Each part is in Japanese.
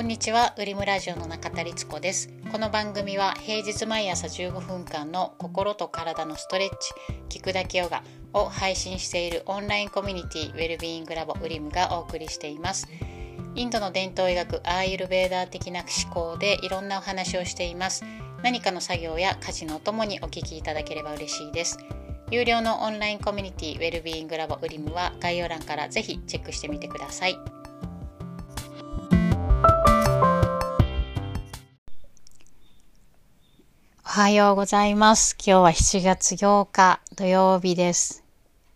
こんにちは、ウリムラジオの中田律子です。この番組は平日毎朝15分間の心と体のストレッチ、聞くだけヨガを配信しているオンラインコミュニティウェルビーイングラボウリムがお送りしています。インドの伝統医学アーユルベーダー的な思考でいろんなお話をしています。何かの作業や家事のお供にお聞きいただければ嬉しいです。有料のオンラインコミュニティウェルビーイングラボウリムは概要欄からぜひチェックしてみてください。おはようございます。今日は7月8日土曜日です。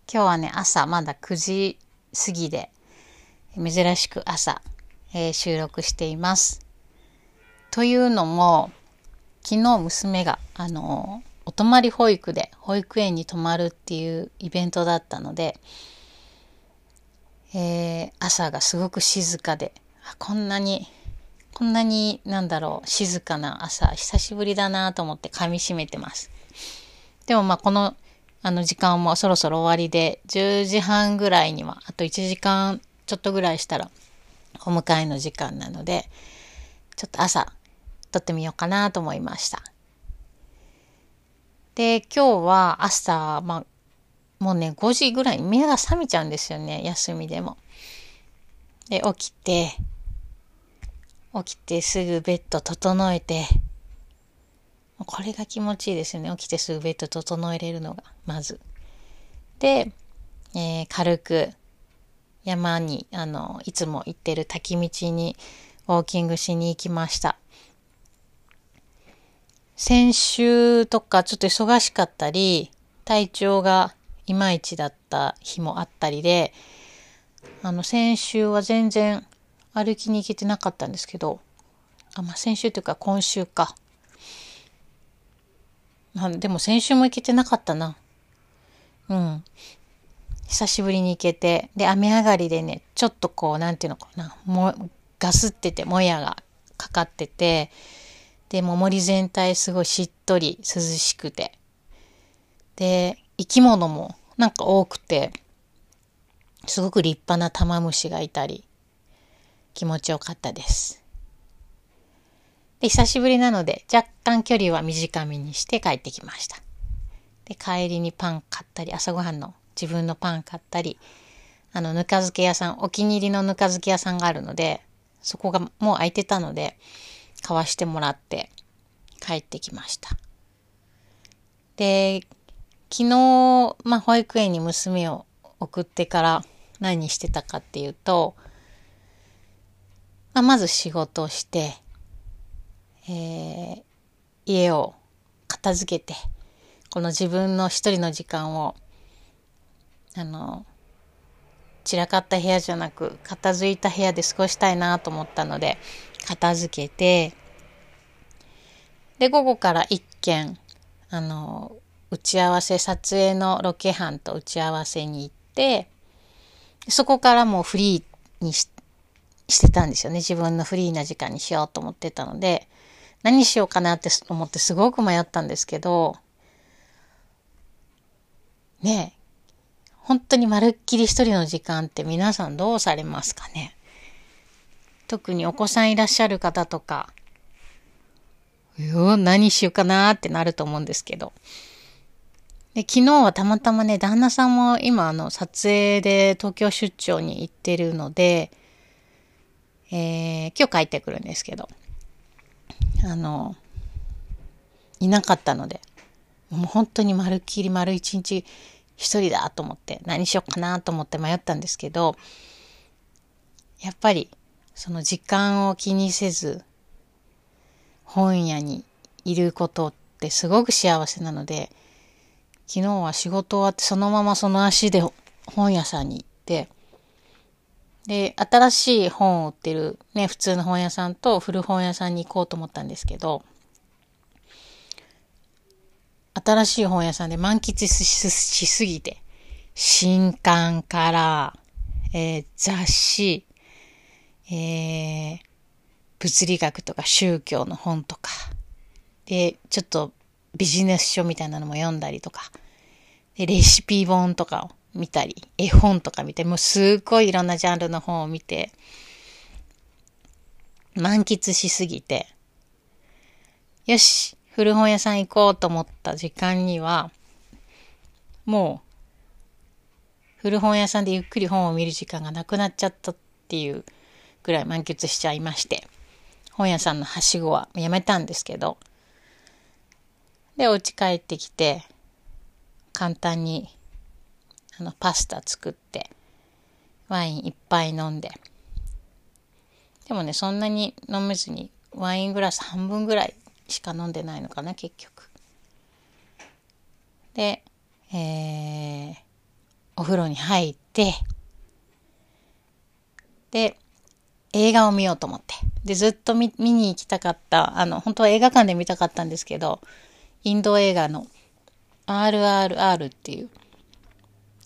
今日はね、朝まだ9時過ぎで、珍しく朝、えー収録しています。というのも、昨日娘が、あの、お泊まり保育で保育園に泊まるっていうイベントだったので、えー朝がすごく静かで、こんなにこんなになんだろう静かな朝久しぶりだなと思って噛み締めてます。でもまあこのあの時間もそろそろ終わりで10時半ぐらいにはあと1時間ちょっとぐらいしたらお迎えの時間なのでちょっと朝撮ってみようかなと思いました。で今日は朝まあもうね5時ぐらいに目が覚めちゃうんですよね休みでも。で起きて起きてすぐベッド整えて、これが気持ちいいですよね。起きてすぐベッド整えれるのが、まず。で、えー軽く山に、あの、いつも行ってる滝道にウォーキングしに行きました。先週とかちょっと忙しかったり、体調がいまいちだった日もあったりで、あの、先週は全然歩きに行けてなかったんですけど、あ、まあ、先週というか今週か。まあ、でも先週も行けてなかったな。うん。久しぶりに行けて、で、雨上がりでね、ちょっとこう、なんていうのかな、も、ガスってて、もやがかかってて、で、も森全体すごいしっとり涼しくて、で、生き物もなんか多くて、すごく立派な玉虫がいたり、気持ちよかったです。で、久しぶりなので若干距離は短めにして帰ってきました。で、帰りにパン買ったり、朝ごはんの自分のパン買ったり、あの、ぬか漬け屋さん、お気に入りのぬか漬け屋さんがあるので、そこがもう空いてたので、買わしてもらって帰ってきました。で、昨日、まあ、保育園に娘を送ってから何してたかっていうと、まあ、まず仕事をして、えー家を片付けて、この自分の一人の時間を、あの、散らかった部屋じゃなく、片付いた部屋で過ごしたいなと思ったので、片付けて、で、午後から一件、あの、打ち合わせ、撮影のロケ班と打ち合わせに行って、そこからもうフリーにししてたんですよね。自分のフリーな時間にしようと思ってたので、何しようかなって思ってすごく迷ったんですけど、ねえ、本当にまるっきり一人の時間って皆さんどうされますかね。特にお子さんいらっしゃる方とか、う何しようかなってなると思うんですけど。で昨日はたまたまね、旦那さんも今あの撮影で東京出張に行ってるので、えー今日帰ってくるんですけど、あの、いなかったので、もう本当にまるっきり丸一日一人だと思って何しようかなと思って迷ったんですけど、やっぱりその時間を気にせず本屋にいることってすごく幸せなので、昨日は仕事終わってそのままその足で本屋さんに行って、で、新しい本を売ってるね、普通の本屋さんと古本屋さんに行こうと思ったんですけど、新しい本屋さんで満喫しすぎて、新刊から、えー雑誌、えー物理学とか宗教の本とか、で、ちょっとビジネス書みたいなのも読んだりとか、で、レシピ本とかを見たり、絵本とか見て、もうすっごいいろんなジャンルの本を見て、満喫しすぎて、よし、古本屋さん行こうと思った時間には、もう、古本屋さんでゆっくり本を見る時間がなくなっちゃったっていうぐらい満喫しちゃいまして、本屋さんのはしごはやめたんですけど、で、お家帰ってきて、簡単に、あの、パスタ作って、ワインいっぱい飲んで。でもね、そんなに飲めずに、ワイングラス半分ぐらいしか飲んでないのかな、結局。で、えー、お風呂に入って、で、映画を見ようと思って。で、ずっと見に行きたかった、あの、本当は映画館で見たかったんですけど、インド映画の RRR っていう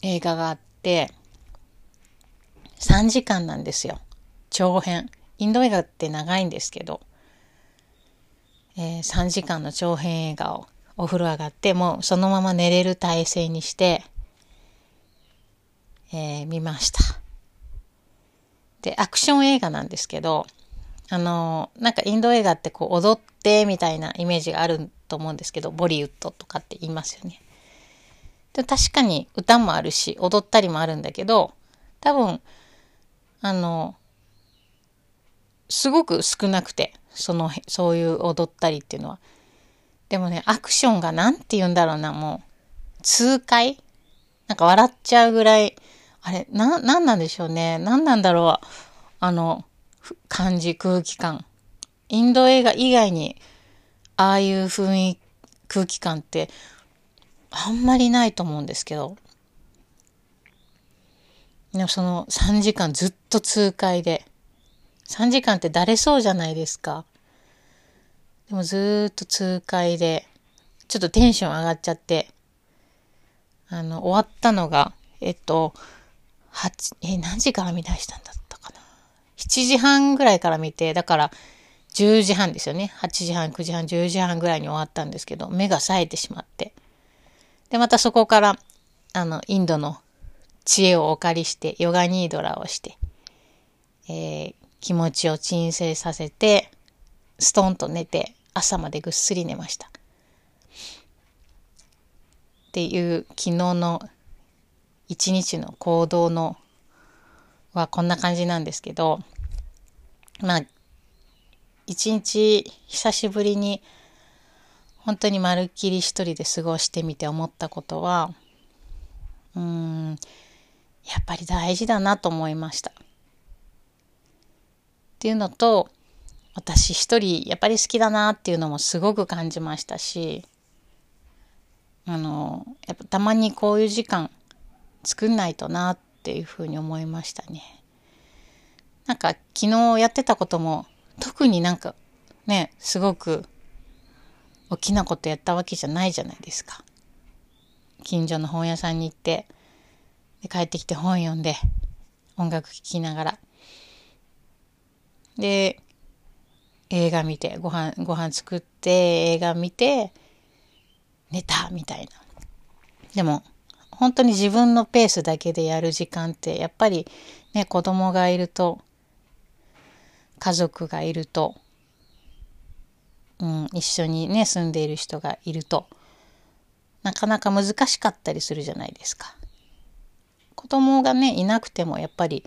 映画があって、3時間なんですよ。長編。インド映画って長いんですけど、えー、3時間の長編映画をお風呂上がって、もうそのまま寝れる体勢にして、えー、見ました。で、アクション映画なんですけど、あのー、なんかインド映画ってこう踊ってみたいなイメージがあると思うんですけど、ボリウッドとかって言いますよね。確かに歌もあるし、踊ったりもあるんだけど、多分、あの、すごく少なくて、その、そういう踊ったりっていうのは。でもね、アクションが何て言うんだろうな、もう、痛快？なんか笑っちゃうぐらい、あれ、な、なんなんでしょうね？何なんだろう？あの、感じ、空気感。インド映画以外に、ああいう雰囲気、空気感って、あんまりないと思うんですけど。でもその3時間ずっと痛快で。3時間ってだれそうじゃないですか。でもずっと痛快で、ちょっとテンション上がっちゃって、あの、終わったのが、えっと、8、え、何時から見出したんだったかな。7時半ぐらいから見て、だから10時半ですよね。8時半、9時半、10時半ぐらいに終わったんですけど、目が冴えてしまって。で、またそこから、あの、インドの知恵をお借りして、ヨガニードラをして、えー、気持ちを鎮静させて、ストンと寝て、朝までぐっすり寝ました。っていう昨日の一日の行動のはこんな感じなんですけど、まあ、一日久しぶりに本当にまるっきり一人で過ごしてみて思ったことは、うん、やっぱり大事だなと思いました。っていうのと、私一人やっぱり好きだなっていうのもすごく感じましたしあのやっぱたまにこういう時間作んないとなっていうふうに思いましたね。なんか昨日やってたことも特になんかねすごく大きなことやったわけじゃないじゃないですか。近所の本屋さんに行ってで帰ってきて本読んで音楽聴きながらで映画見て、ご飯、ご飯作って、映画見て、寝た、みたいな。でも、本当に自分のペースだけでやる時間って、やっぱりね、子供がいると、家族がいると、うん、一緒にね、住んでいる人がいると、なかなか難しかったりするじゃないですか。子供がね、いなくてもやっぱり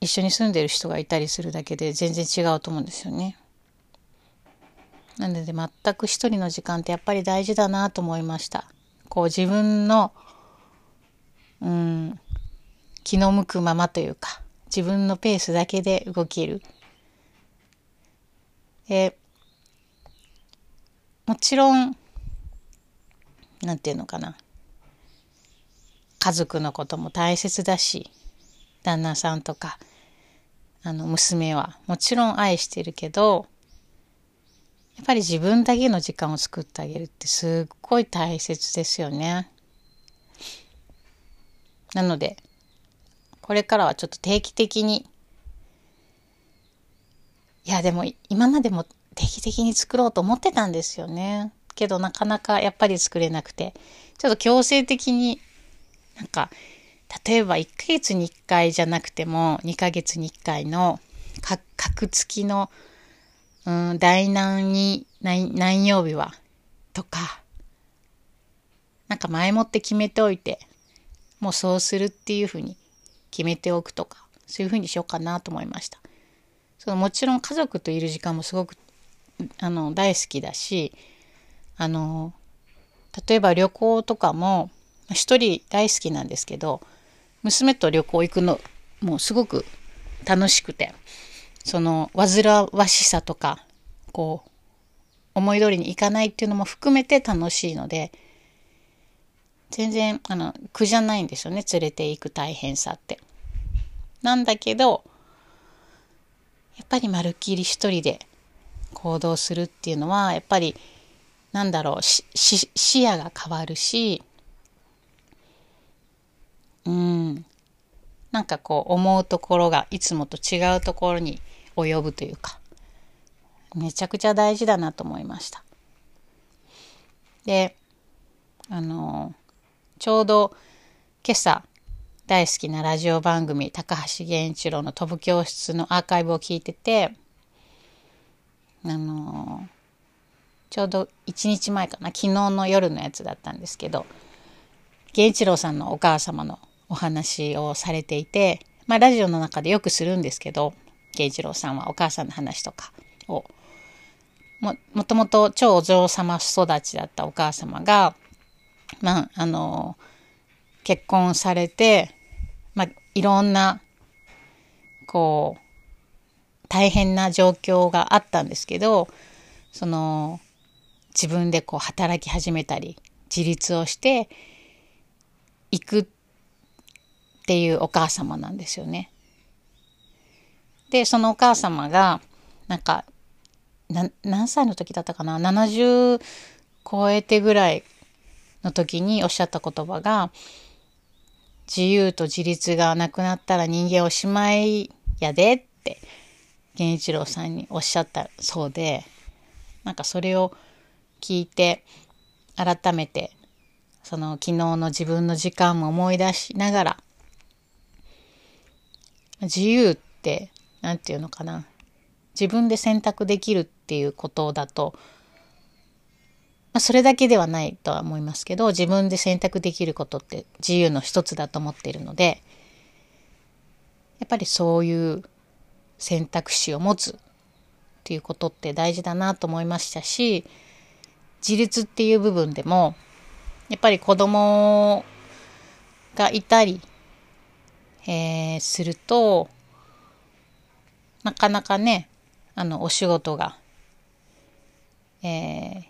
一緒に住んでいる人がいたりするだけで全然違うと思うんですよね。なので全く一人の時間ってやっぱり大事だなと思いました。こう自分の、うん、気の向くままというか、自分のペースだけで動ける。で、もちろん、なんていうのかな。家族のことも大切だし、旦那さんとかあの娘はもちろん愛してるけどやっぱり自分だけの時間を作ってあげるってすっごい大切ですよね。なのでこれからはちょっと定期的にいやでも今までも定期的に作ろうと思ってたんですよね。けどなかなかやっぱり作れなくてちょっと強制的になんか例えば1ヶ月に1回じゃなくても2ヶ月に1回の箔付きの、うん、第何に何何曜日はとかなんか前もって決めておいてもうそうするっていうふうに決めておくとかそういうふうにしようかなと思いました。そのもちろん家族といる時間もすごくあの大好きだしあの例えば旅行とかも一人大好きなんですけど娘と旅行行くのもうすごく楽しくてその煩わしさとかこう思い通りにいかないっていうのも含めて楽しいので全然あの苦じゃないんですよね連れていく大変さって。なんだけどやっぱりまるっきり一人で行動するっていうのはやっぱりなんだろう視野が変わるしうんなんかこう思うところがいつもと違うところに及ぶというかめちゃくちゃ大事だなと思いました。であのちょうど今朝大好きなラジオ番組高橋源一郎の飛ぶ教室のアーカイブを聞いててあのちょうど1日前かな昨日の夜のやつだったんですけど源一郎さんのお母様のお話をされていて、まあ、ラジオの中でよくするんですけど源一郎さんはお母さんの話とかをももともと超お嬢様育ちだったお母様が、まあ、あの結婚されて、まあ、いろんなこう大変な状況があったんですけどその自分でこう働き始めたり自立をしていくっていうお母様なんですよね。でそのお母様がなんか何歳の時だったかな？70超えてぐらいの時におっしゃった言葉が自由と自立がなくなったら人間おしまいやでって源一郎さんにおっしゃったそうでなんかそれを聞いて改めてその昨日の自分の時間も思い出しながら自由って何て言うのかな。自分で選択できるっていうことだと、まあ、それだけではないとは思いますけど自分で選択できることって自由の一つだと思っているのでやっぱりそういう選択肢を持つっていうことって大事だなと思いましたし自立っていう部分でもやっぱり子供がいたり、えー、するとなかなかねあのお仕事が、えー、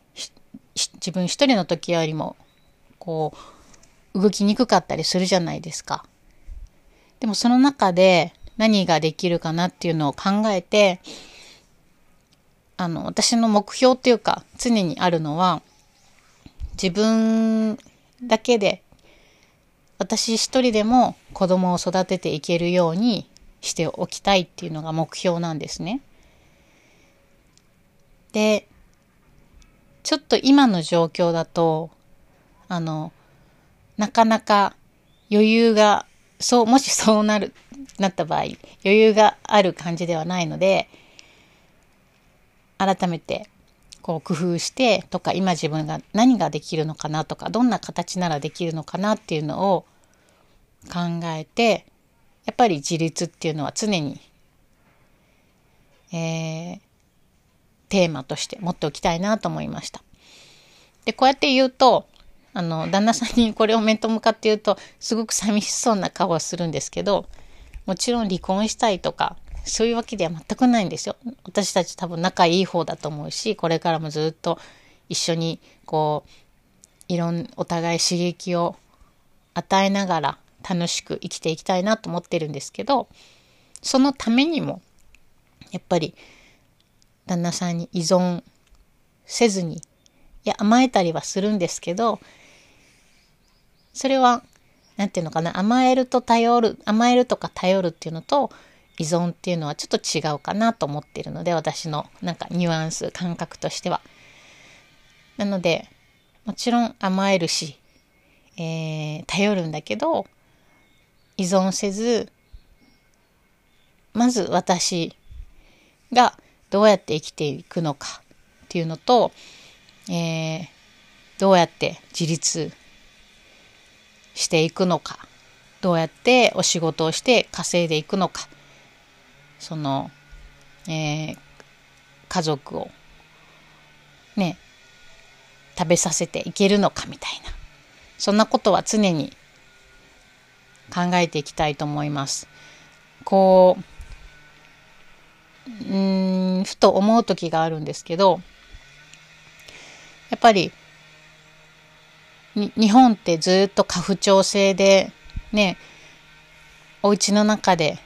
自分一人の時よりもこう動きにくかったりするじゃないですか。でもその中で何ができるかなっていうのを考えてあの私の目標っていうか常にあるのは自分だけで私一人でも子供を育てていけるようにしておきたいっていうのが目標なんですね。でちょっと今の状況だとあのなかなか余裕がそうもしそうなるなった場合余裕がある感じではないので改めてこう工夫してとか今自分が何ができるのかなとかどんな形ならできるのかなっていうのを考えてやっぱり自立っていうのは常に、えー、テーマとして持っておきたいなと思いました。でこうやって言うとあの旦那さんにこれを面と向かって言うとすごく寂しそうな顔はするんですけどもちろん離婚したいとかそういうわけでは全くないんですよ。私たち多分仲いい方だと思うしこれからもずっと一緒にこういろんお互い刺激を与えながら楽しく生きていきたいなと思ってるんですけどそのためにもやっぱり旦那さんに依存せずにいや甘えたりはするんですけどそれは何て言うのかな甘えると頼る甘えるとか頼るっていうのと依存っていうのはちょっと違うかなと思っているので私のなんかニュアンス感覚としては。なのでもちろん甘えるし、えー、頼るんだけど依存せずまず私がどうやって生きていくのかっていうのと、えー、どうやって自立していくのかどうやってお仕事をして稼いでいくのかその、えー、家族をね食べさせていけるのかみたいなそんなことは常に考えていきたいと思います。こううんふと思う時があるんですけどやっぱり日本ってずっと家父長制でねお家の中で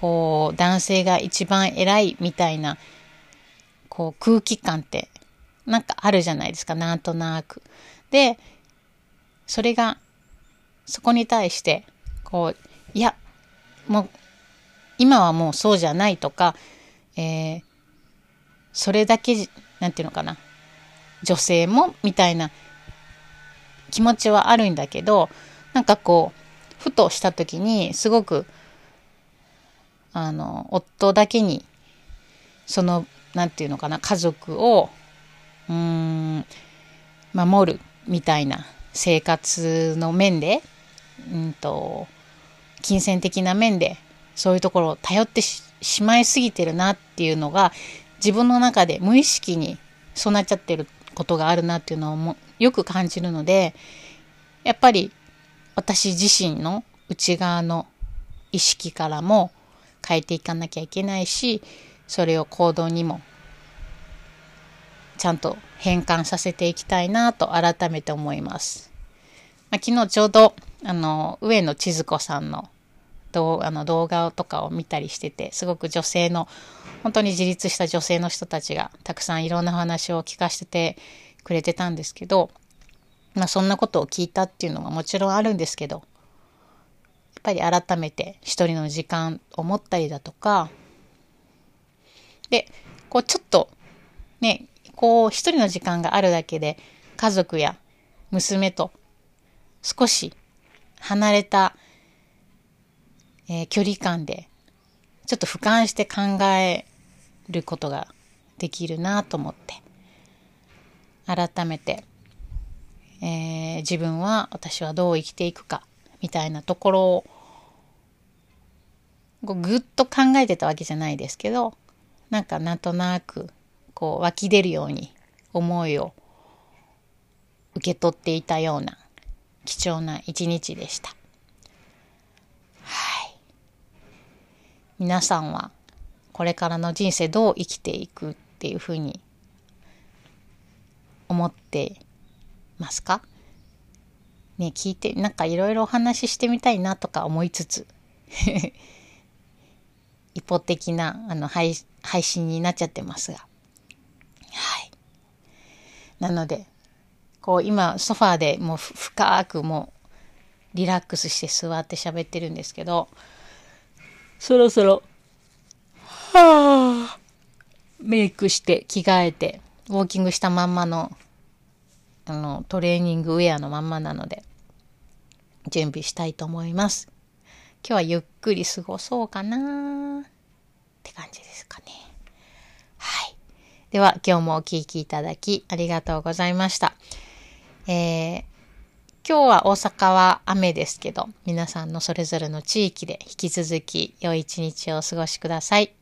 こう男性が一番偉いみたいなこう空気感ってなんかあるじゃないですかなんとなく。でそれがそこに対してこういやもう今はもうそうじゃないとか、えー、それだけなんていうのかな女性もみたいな気持ちはあるんだけどなんかこうふとした時にすごくあの夫だけにその何て言うのかな家族をうん守るみたいな生活の面で、うんと、金銭的な面でそういうところを頼ってしまいすぎてるなっていうのが自分の中で無意識にそうなっちゃってることがあるなっていうのをもよく感じるのでやっぱり私自身の内側の意識からも変えていかなきゃいけないしそれを行動にもちゃんと変換させていきたいなと改めて思います。まあ、昨日ちょうどあの上野千鶴子さんの動あの動画とかを見たりしててすごく女性の本当に自立した女性の人たちがたくさんいろんな話を聞かせてくれてたんですけど、まあ、そんなことを聞いたっていうのはもちろんあるんですけどっぱり改めて一人の時間を持ったりだとかでこうちょっとねこう一人の時間があるだけで家族や娘と少し離れた、えー、距離感でちょっと俯瞰して考えることができるなと思って改めて、えー、自分は私はどう生きていくかみたいなところをぐっと考えてたわけじゃないですけどなんかなんとなくこう湧き出るように思いを受け取っていたような貴重な一日でした。はい。皆さんはこれからの人生どう生きていくっていうふうに思ってますか？ね聞いてなんかいろいろお話ししてみたいなとか思いつつ。一方的なあの配配信になっちゃってますが。はい。なのでこう今ソファーでもう深くもうリラックスして座って喋ってるんですけどそろそろはあメイクして着替えてウォーキングしたまんまのあのトレーニングウェアのまんまなので準備したいと思います。今日はゆっくり過ごそうかなって感じですかね。はい。では今日もお聴きいただきありがとうございました。えー、今日は大阪は雨ですけど、皆さんのそれぞれの地域で引き続き良い一日をお過ごしください。